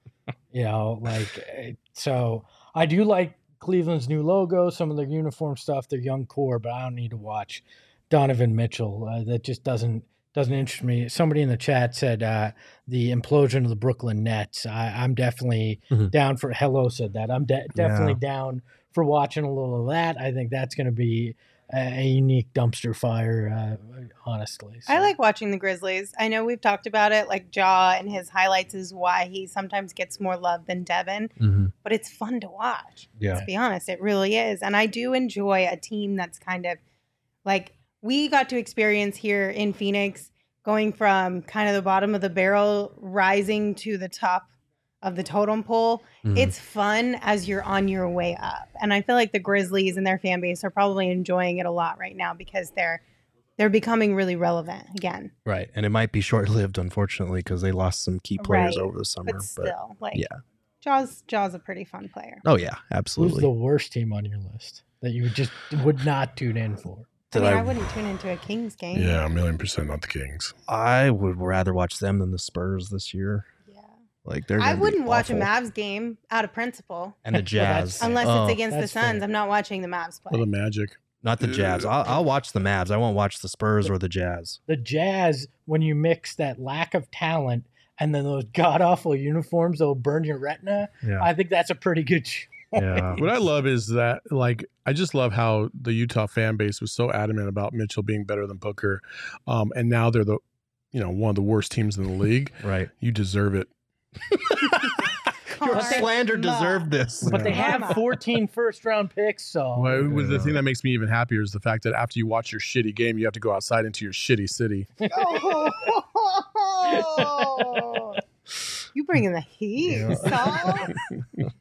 You know, like eh, so I do like Cleveland's new logo, some of their uniform stuff, their young core, but I don't need to watch Donovan Mitchell. Uh, that just doesn't doesn't interest me. Somebody in the chat said uh, the implosion of the Brooklyn Nets. I, I'm definitely Mhm. down for. Hello said that. I'm de- definitely down for watching a little of that. I think that's going to be a, unique dumpster fire. Uh, honestly, I like watching the Grizzlies. I know we've talked about it. Like Ja and his highlights is why he sometimes gets more love than Devin, Mhm. but it's fun to watch. Yeah. Let's be honest, it really is. And I do enjoy a team that's kind of like we got to experience here in Phoenix going from kind of the bottom of the barrel rising to the top of the totem pole. Mhm. It's fun as you're on your way up. And I feel like the Grizzlies and their fan base are probably enjoying it a lot right now because they're they're becoming really relevant again. right, and it might be short lived, unfortunately, because they lost some key players Right. over the summer. But still, like yeah. Ja's Ja's a pretty fun player. oh yeah, absolutely. Who's the worst team on your list that you just would not tune in for? I mean, I, I- wouldn't tune into a Kings game. Yeah, a million percent not the Kings. I would rather watch them than the Spurs this year. Yeah. Like they're. I wouldn't watch a. Mavs game out of principle. and the Jazz, Unless Oh, it's against the Suns. fair. I'm not watching the Mavs play. Or the Magic. not the Jazz. I'll, I'll watch the Mavs. I won't watch the Spurs or the Jazz. The Jazz, when you mix that lack of talent and then those god awful uniforms that'll burn your retina, Yeah, I think that's a pretty good. choice. yeah. What I love is that, like, I just love how the Utah fan base was so adamant about Mitchell being better than Booker, um, and now they're the, you know, one of the worst teams in the league. right. You deserve it. Your Karma. slander deserved this. But they have Karma. 14 first round picks, so Well, with the thing that makes me even happier is the fact that after you watch your shitty game, you have to go outside into your shitty city. Oh. you bringing the heat, Yeah. Saul?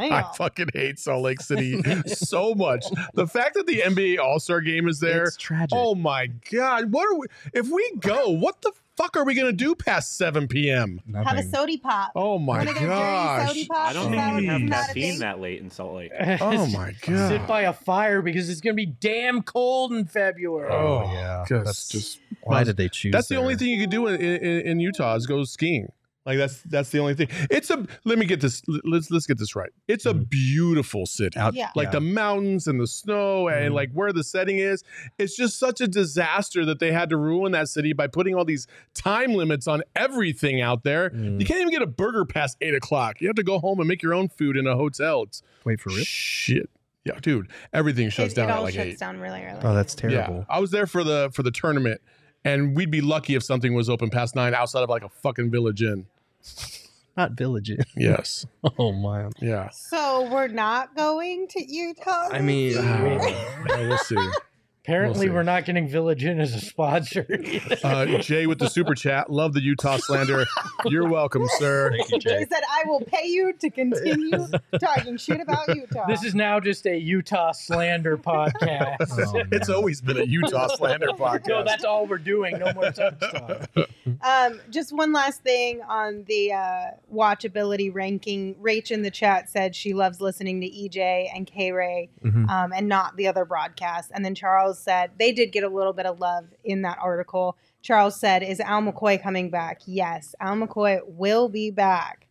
I fucking hate Salt Lake City so much. The fact that the NBA All Star Game is there. It's tragic. Oh my god! What are we? If we go, what the fuck are we gonna do past seven p.m.? Have a Nothing. sody pop. Oh my Wanna go dirty gosh! I don't think we what- would have that a caffeine that late in Salt Lake. Oh my god! sit by a fire because it's going to be damn cold in February. Oh, oh yeah. That's That's just Why did they choose? that's the only thing you could do in, in, in Utah is go skiing. Like that's that's the only thing. It's a let me get this. Let's let's get this right. It's a Mhm. beautiful city. Out- Yeah. like yeah. the mountains and the snow and Mhm. like where the setting is. It's just such a disaster that they had to ruin that city by putting all these time limits on everything out there. Mm. You can't even get a burger past eight o'clock. You have to go home and make your own food in a hotel. It's Wait for real. shit. Yeah, dude, everything shuts it, down it at all like shuts eight. down really early. Oh, that's Yeah, terrible. I was there for the for the tournament, and we'd be lucky if something was open past nine outside of like a fucking Village Inn. Not Village. Inn. Yes. Oh my. Yeah. so we're not going to Utah. I mean, this yeah, we'll see. Apparently, see. we're not getting Village Inn as a sponsor. Uh, Jay with the super chat. Love the Utah slander. You're welcome, sir. Thank you, Jay Jay. said, "I will pay you to continue talking shit about Utah." this is now just a Utah slander podcast. Oh, It's always been a Utah slander podcast. no, that's all we're doing. No more Suns talk. Um, just one last thing on the uh, watchability ranking. Rach in the chat said she loves listening to EJ and K Ray Mhm. um, and not the other broadcasts. And then Charles said they did get a little bit of love in that article. Charles said, Is Al McCoy coming back? Yes, Al McCoy will be back.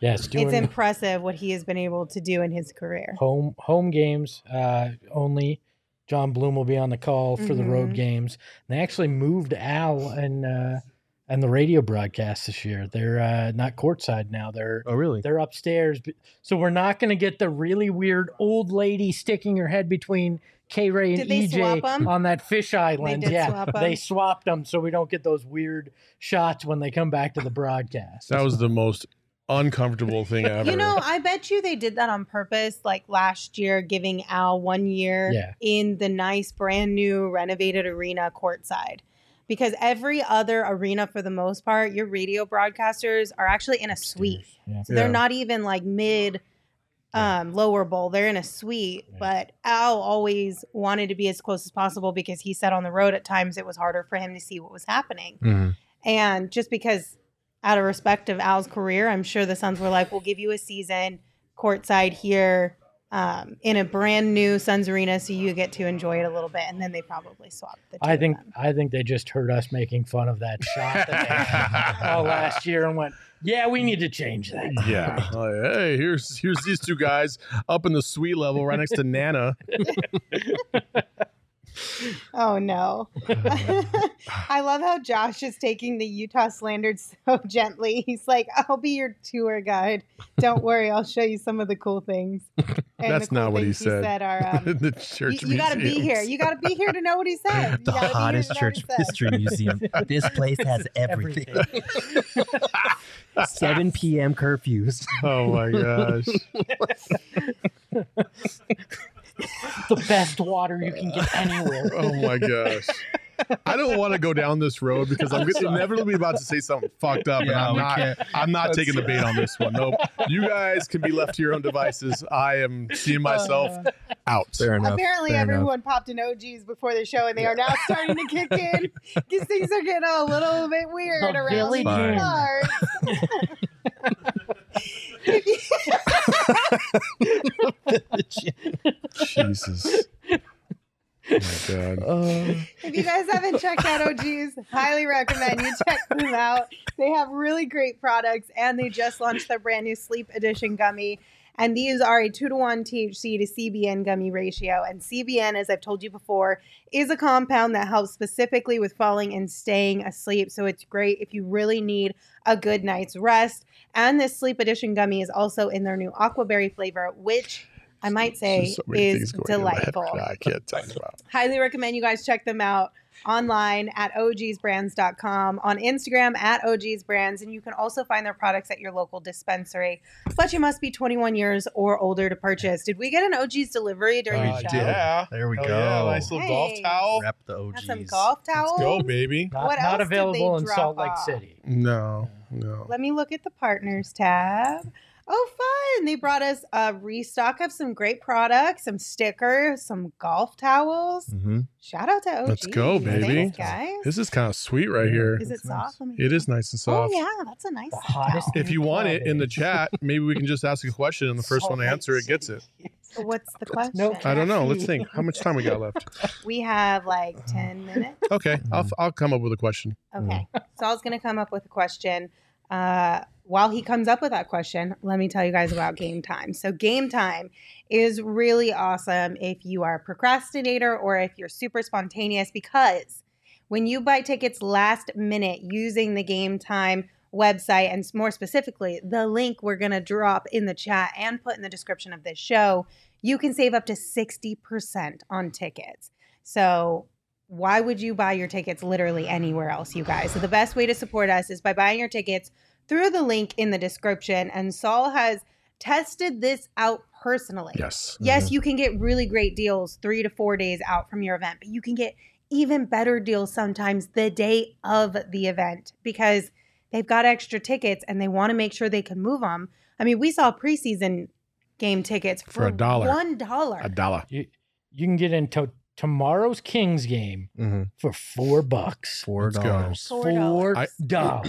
Yes, doing It's impressive what he has been able to do in his career. home home games uh, only. Jon Bloom will be on the call for the road Mhm. games. They actually moved Al and uh, and the radio broadcast this year. They're uh, not courtside now. They're Oh, really? they're upstairs. So we're not going to get the really weird old lady sticking her head between K Ray and Did they swap EJ 'em? on that fish island. did yeah, swap 'em? they swapped them so we don't get those weird shots when they come back to the broadcast. That was the most uncomfortable thing ever. You know, I bet you they did that on purpose, like last year, giving Al one year Yeah. in the nice, brand new, renovated arena courtside. Because every other arena, for the most part, your radio broadcasters are actually in a suite. Yeah. So they're Yeah. not even like mid um lower bowl they're in a suite Yeah. but al always wanted to be as close as possible because he said on the road at times it was harder for him to see what was happening Mhm. and just because, out of respect of Al's career, I'm sure the Suns were like, we'll give you a season courtside here um, in a brand new Suns arena so you get to enjoy it a little bit. And then they probably swapped the two I of think them. I think they just heard us making fun of that shot that they saw last year and went, "Yeah, we need to change that." Yeah. Like, hey, here's here's these two guys up in the suite level right next to Nana. Oh, no. I love how Josh is taking the Utah slandered so gently. He's like, I'll be your tour guide. Don't worry, I'll show you some of the cool things. And That's cool not what he things said. are um, In the church you, you got to be here. You got to be here to know what he said. You The gotta be here hottest to know what church history museum. This place has everything. 7 p.m. curfews. Oh my gosh. The best water you can get anywhere. Oh my gosh. I don't want to go down this road because I'm inevitably about to say something fucked up, and I'm not. can't. I'm not taking the bait on this one. Nope. You guys can be left to your own devices. I am seeing myself uh, out. Fair enough. Apparently, fair enough. everyone popped in OGs before the show, and they are now starting to kick in because things are getting a little bit weird The around Village these Inn. parts. Jesus. Oh my god. Uh, If you guys haven't checked out OGs, highly recommend you check them out. They have really great products, and they just launched their brand new Sleep Edition gummy. And these are a two to one THC to CBN gummy ratio. And CBN, as I've told you before, is a compound that helps specifically with falling and staying asleep. So it's great if you really need a good night's rest. And this Sleep Edition gummy is also in their new Aquaberry flavor, which I might say so is things going in my head delightful right I can't talk about. highly recommend you guys check them out online at ogsbrands.com on instagram at ogsbrands and you can also find their products at your local dispensary but you must be 21 years or older to purchase did we get an og's delivery during Uh, the show yeah. There we Hell go. Yeah, nice little golf towel. Wrap the OGs. Got some golf towels Let's go, baby. Not, What not else did they available in Salt Lake off? City. No, no. let me look at the partners tab oh fun they brought us a restock of some great products some stickers some golf towels hmm shout out to OGs. Let's go, baby. Thanks, guys This is kind of sweet right here. is it soft Let It is nice and soft. oh yeah that's a nice The hottest. If you want it in the chat, maybe we can just ask a question and the first Salt one to answer it gets it. City. What's the question? No I don't know. Let's think. How much time we got left? We have like 10 minutes. Okay, I'll I'll come up with a question. Okay. Saul's going to come up with a question. Uh, while he comes up with that question, let me tell you guys about game time. So, game time is really awesome if you are a procrastinator or if you're super spontaneous because when you buy tickets last minute using the game time website and more specifically the link we're going to drop in the chat and put in the description of this show you can save up to 60% on tickets so why would you buy your tickets literally anywhere else you guys so the best way to support us is by buying your tickets through the link in the description and saul has tested this out personally Yes. Yes, mm-hmm. you can get really great deals three to four days out from your event, but you can get even better deals sometimes the day of the event because they've got extra tickets and they want to make sure they can move them. I mean, we saw preseason game tickets for, For a dollar. One dollar. A dollar. You you can get in into tomorrow's Kings game Mm-hmm. for four bucks. Four dollars. Four Four dollars. I-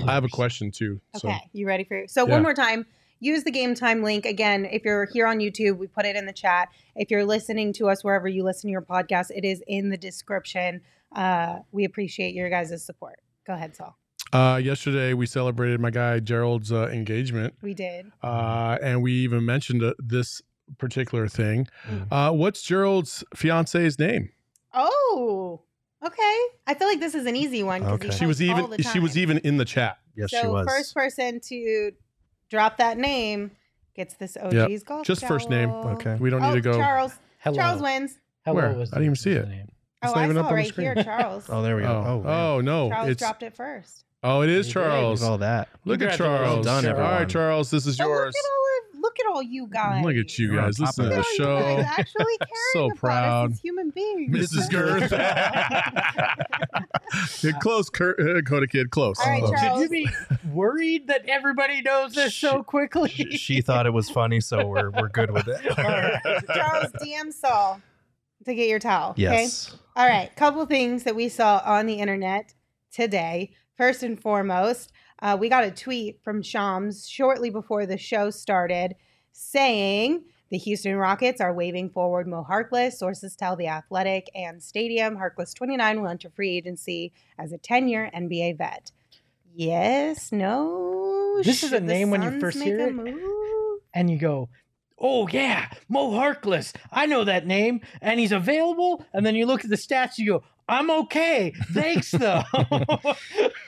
I have a question too. So Okay, you ready for it? So Yeah. one more time, use the game time link again. If you're here on YouTube, we put it in the chat. If you're listening to us wherever you listen to your podcast, it is in the description. Uh, we appreciate your guys' support. Go ahead, Saul. uh, yesterday we celebrated my guy Gerald's uh, engagement, We did. uh, and we even mentioned uh, this particular thing. Mm. Uh, what's Gerald's fiance's name? Oh, okay. I feel like this is an easy one. Okay. She was posts all even the she was even in the chat. Yes, so she was. first person to drop that name gets this OG's golf. Just first name. Okay. We don't Oh, need to go. Charles. Hello. Charles wins. Hello Where? was I didn't even see it. name. Oh, it's oh, not I even saw up on the right screen. here, Charles. oh, there we go. Oh, Oh, oh, no! Charles it's dropped it first. oh, it is He. Charles. Look at all that. Look at Charles. Well done, All everyone. right, Charles, this is oh, But yours. Look at all of look at all you guys. Look at you guys. top Listen of to Look the at all you show. guys actually caring So proud. us human beings. Mrs. Girth. Yeah, close, Kurt, uh, Coda Kid, close. All right, Charles. Should you be worried that everybody knows this so quickly? She, she thought it was funny, so we're we're good with it. Charles DM Saul to get your towel. Okay? Yes. All right, couple things that we saw on the internet today. First and foremost, uh, we got a tweet from Shams shortly before the show started saying the Houston Rockets are waiving forward Mo Harkless. Sources tell The Athletic and Stadium Harkless 29 will enter free agency as a 10 year NBA vet. Yes, no. This is a Should the name when you first hear a it? move? and you go, "Oh yeah, Mo Harkless. I know that name, and he's available." And then you look at the stats, you go, "I'm okay, thanks though."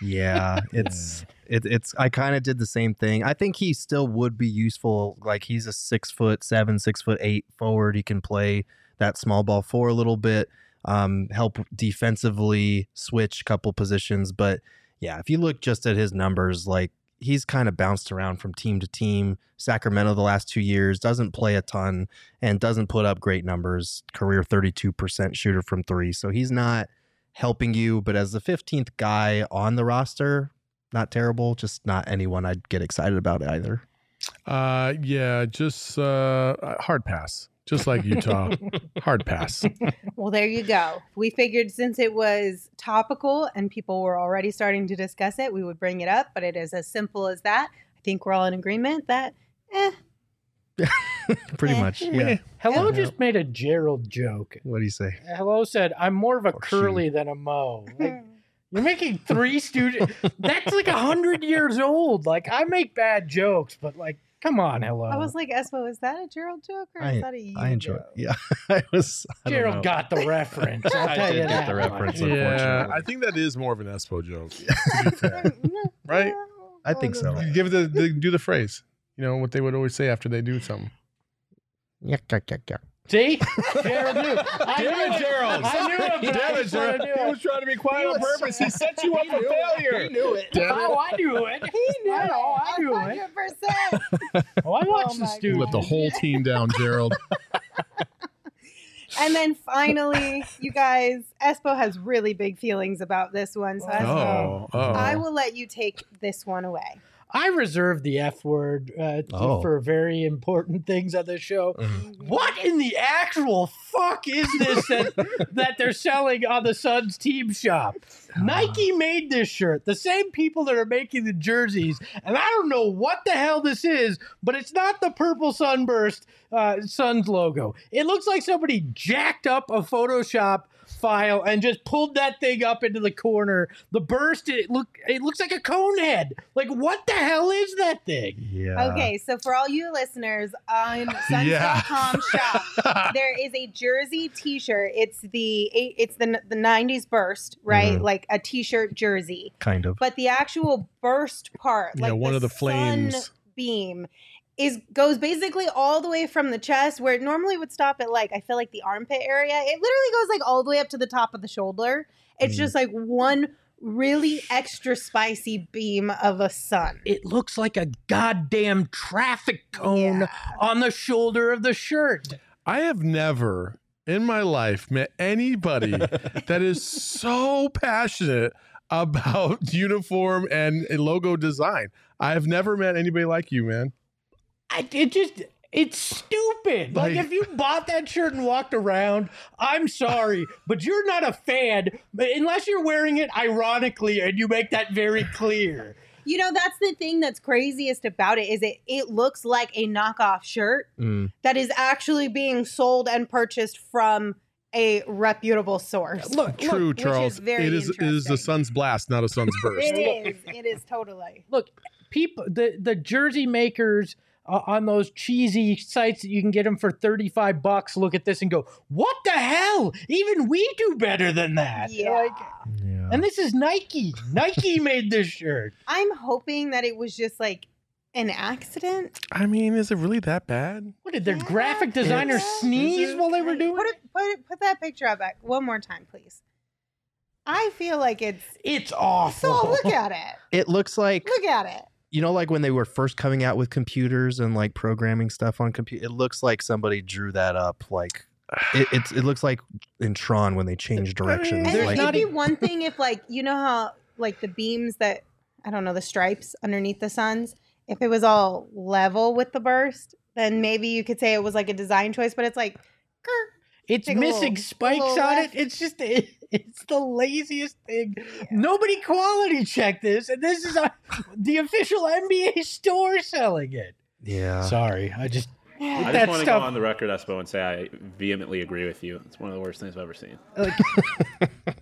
Yeah, it's it, it's. I kind of did the same thing. I think he still would be useful. Like he's a six foot seven, six foot eight forward. He can play that small ball four a little bit, um, help defensively switch a couple positions. But yeah, if you look just at his numbers, like he's kind of bounced around from team to team. Sacramento the last two years doesn't play a ton and doesn't put up great numbers. Career thirty two percent shooter from three, so he's not helping you. But as the 15th guy on the roster, not terrible, just not anyone I'd get excited about either. Uh, yeah, just uh, hard pass. Just like Utah, hard pass. Well, there you go. We figured since it was topical and people were already starting to discuss it, we would bring it up, but it is as simple as that. I think we're all in agreement that, eh, Pretty Eh. much. Yeah. Hello Yeah. just made a Gerald joke. What do you say? Hello said, "I'm more of a Or she. curly than a Mo." Like, you're making three students. That's like a hundred years old. Like I make bad jokes, but like, come on, hello. I was like, Espo, is that a Gerald joke or is that a you I enjoy. joke? Yeah, I was. I don't Gerald know. got the reference. I'll I tell did you get that the reference, yeah, unfortunately. I think that is more of an Espo joke. to be. Right? I think so. Give the, the do the phrase. You know what they would always say after they do something. Yuck, yuck, yuck, yuck. See, Gerald knew. I Damn knew it, Gerald. I knew it. I Damn it, Gerald. to do He was trying to be quiet on purpose. He set you up for failure. He knew it. Damn it. Oh, I knew it. He knew I know, it. I knew it. 100%. Oh, I watched Oh the my student. Let the whole team down, Gerald. And then finally, you guys, Espo has really big feelings about this one. So, oh, Espo, Oh, oh. I will let you take this one away. I reserve the F word uh, Oh. for very important things on this show. What in the actual fuck is this that, that they're selling on the Suns team shop? Nike made this shirt. The same people that are making the jerseys, and I don't know what the hell this is, but it's not the purple sunburst uh, Suns logo. It looks like somebody jacked up a Photoshop file and just pulled that thing up into the corner. The burst, it look, it looks like a cone head. Like what the hell is that thing? Yeah. Okay, so for all you listeners on Yeah. Suns.com shop, there is a jersey T-shirt. It's the it's the the '90s burst, right? Mhm. Like a T-shirt jersey, Kind of. but the actual burst part, Yeah, like one of the flames. beam, is goes basically all the way from the chest, where it normally would stop at like I feel like the armpit area. It literally goes like all the way up to the top of the shoulder. It's Mm. just like one really extra spicy beam of a sun. It looks like a goddamn traffic cone Yeah. on the shoulder of the shirt. I have never in my life met anybody that is so passionate about uniform and a logo design. I have never met anybody like you, man. I, it just it's stupid. Like, Like- if you bought that shirt and walked around, I'm sorry, but you're not a fan unless you're wearing it ironically and you make that very clear. You know, that's the thing that's craziest about it is it it looks like a knockoff shirt Mm. that is actually being sold and purchased from a reputable source. Look, True, which is Charles. very it is it is a sun's blast, not a sun's burst. It is. It is totally. look, people the the jersey makers uh, on those cheesy sites that you can get them for 35 bucks look at this and go, "What the hell? Even we do better than that." Yeah. Like, Yeah. and this is Nike. Nike made this shirt. I'm hoping that it was just like an accident. I mean, is it really that bad? What did their Yeah, graphic designer it's- sneeze while they were doing Put it? it put it put that picture up back one more time, please. I feel like it's It's awful. so look at it. It looks like Look at it. You know, like when they were first coming out with computers and like programming stuff on computer. It looks like somebody drew that up. Like it, it's it looks like in Tron when they change directions. And There's like it'd not be one thing if like you know how like the beams that I don't know the stripes underneath the suns. If it was all level with the burst, then maybe you could say it was like a design choice. But it's like, grr. It's Take a missing little- spikes on left. it. It's just it, it's the laziest thing. Nobody quality checked this, and this is a, the official NBA store selling it. yeah. Sorry, I just Yeah. I just want to stuff- go on the record, Espo, and say I vehemently agree with you. It's one of the worst things I've ever seen. like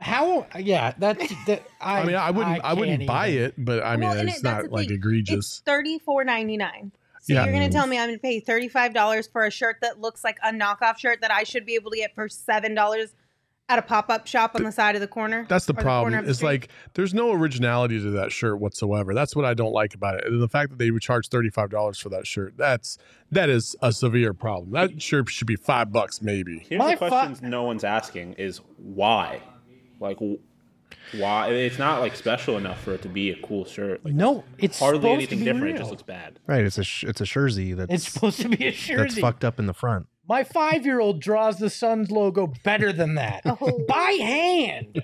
how. Yeah, that's that. I, I, mean, I wouldn't I, wouldn't buy even. it, but I mean, Well, it's it- not like thing. egregious. It's thirty four ninety nine. So Yeah. you're gonna tell me I'm gonna pay thirty five dollars for a shirt that looks like a knockoff shirt that I should be able to get for seven dollars at a pop up shop on the side of the corner. That's the problem. the It's street? like there's no originality to that shirt whatsoever. That's what I don't like about it. And the fact that they would charge thirty five dollars for that shirt, that's that is a severe problem. That shirt should be five bucks maybe. Here's My the fa- questions no one's asking: is why? Like, wh- why? It's not like special enough for it to be a cool shirt. Like, No, it's hardly anything to be different. It just looks bad. Right. It's a sh- it's a jersey that's It's supposed to be a shirt. that's fucked up in the front. My five year old draws the Suns logo better than that Oh. by hand.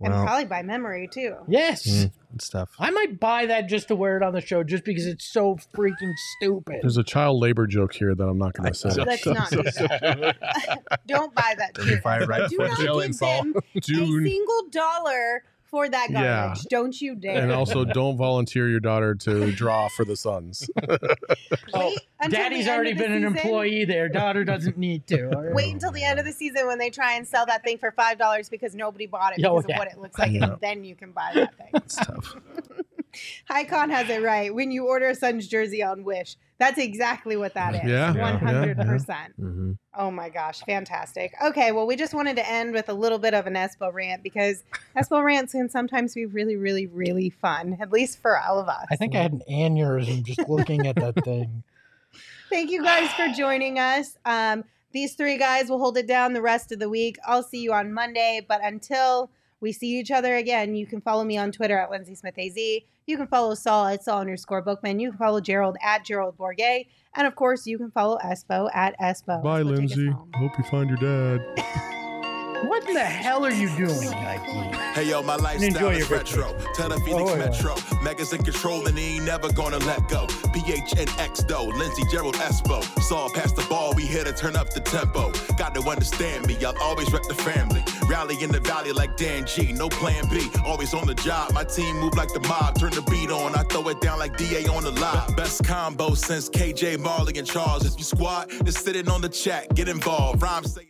and probably by memory too. Yes. mm, it's tough. I might buy that just to wear it on the show, just because it's so freaking stupid. There's a child labor joke here that I'm not going to say. Let's not do that. Don't buy that. Don't be shirt. right Do before not the give them a single dollar for that Yeah. garbage. Don't you dare. and also don't volunteer your daughter to draw for the Suns. Wait oh, until Daddy's already of the been an employee there. Daughter doesn't need to. All right. Wait until the end of the season when they try and sell that thing for five dollars because nobody bought it Oh, because yeah. of what it looks like, and then you can buy that thing. It's tough. Hycon has it right. When you order a Suns jersey on Wish, that's exactly what that is. Yeah, yeah, one hundred percent. hmm Oh my gosh, fantastic. Okay, well, we just wanted to end with a little bit of an Espo rant because Espo rants can sometimes be really, really, really fun, at least for all of us. I think I had an aneurysm just looking at that thing. Thank you guys for joining us. Um, these three guys will hold it down the rest of the week. I'll see you on Monday, but until we see each other again, you can follow me on Twitter at Lindsay Smith AZ. You can follow Saul at Saul underscore Bookman. You can follow Gerald at Gerald Bourguet. And of course, you can follow Espo at Espo. Bye, Espo, Lindsay. Hope you find your dad. What in the hell are you doing, Nike? Hey yo, my lifestyle your is retro. Tell the Phoenix Oh, yeah. Metro. Megas in control and he ain't never gonna let go. PHNX though, Lindsay Gerald Espo. Saw past the ball, we here to turn up the tempo. Got to understand me, y'all always rep the family. Rally in the valley like Dan G, no plan B. Always on the job, my team move like the mob. Turn the beat on, I throw it down like DA on the live. Best combo since KJ Majerle and Charles. If you squad, just sitting on the chat, get involved. Rhyme say.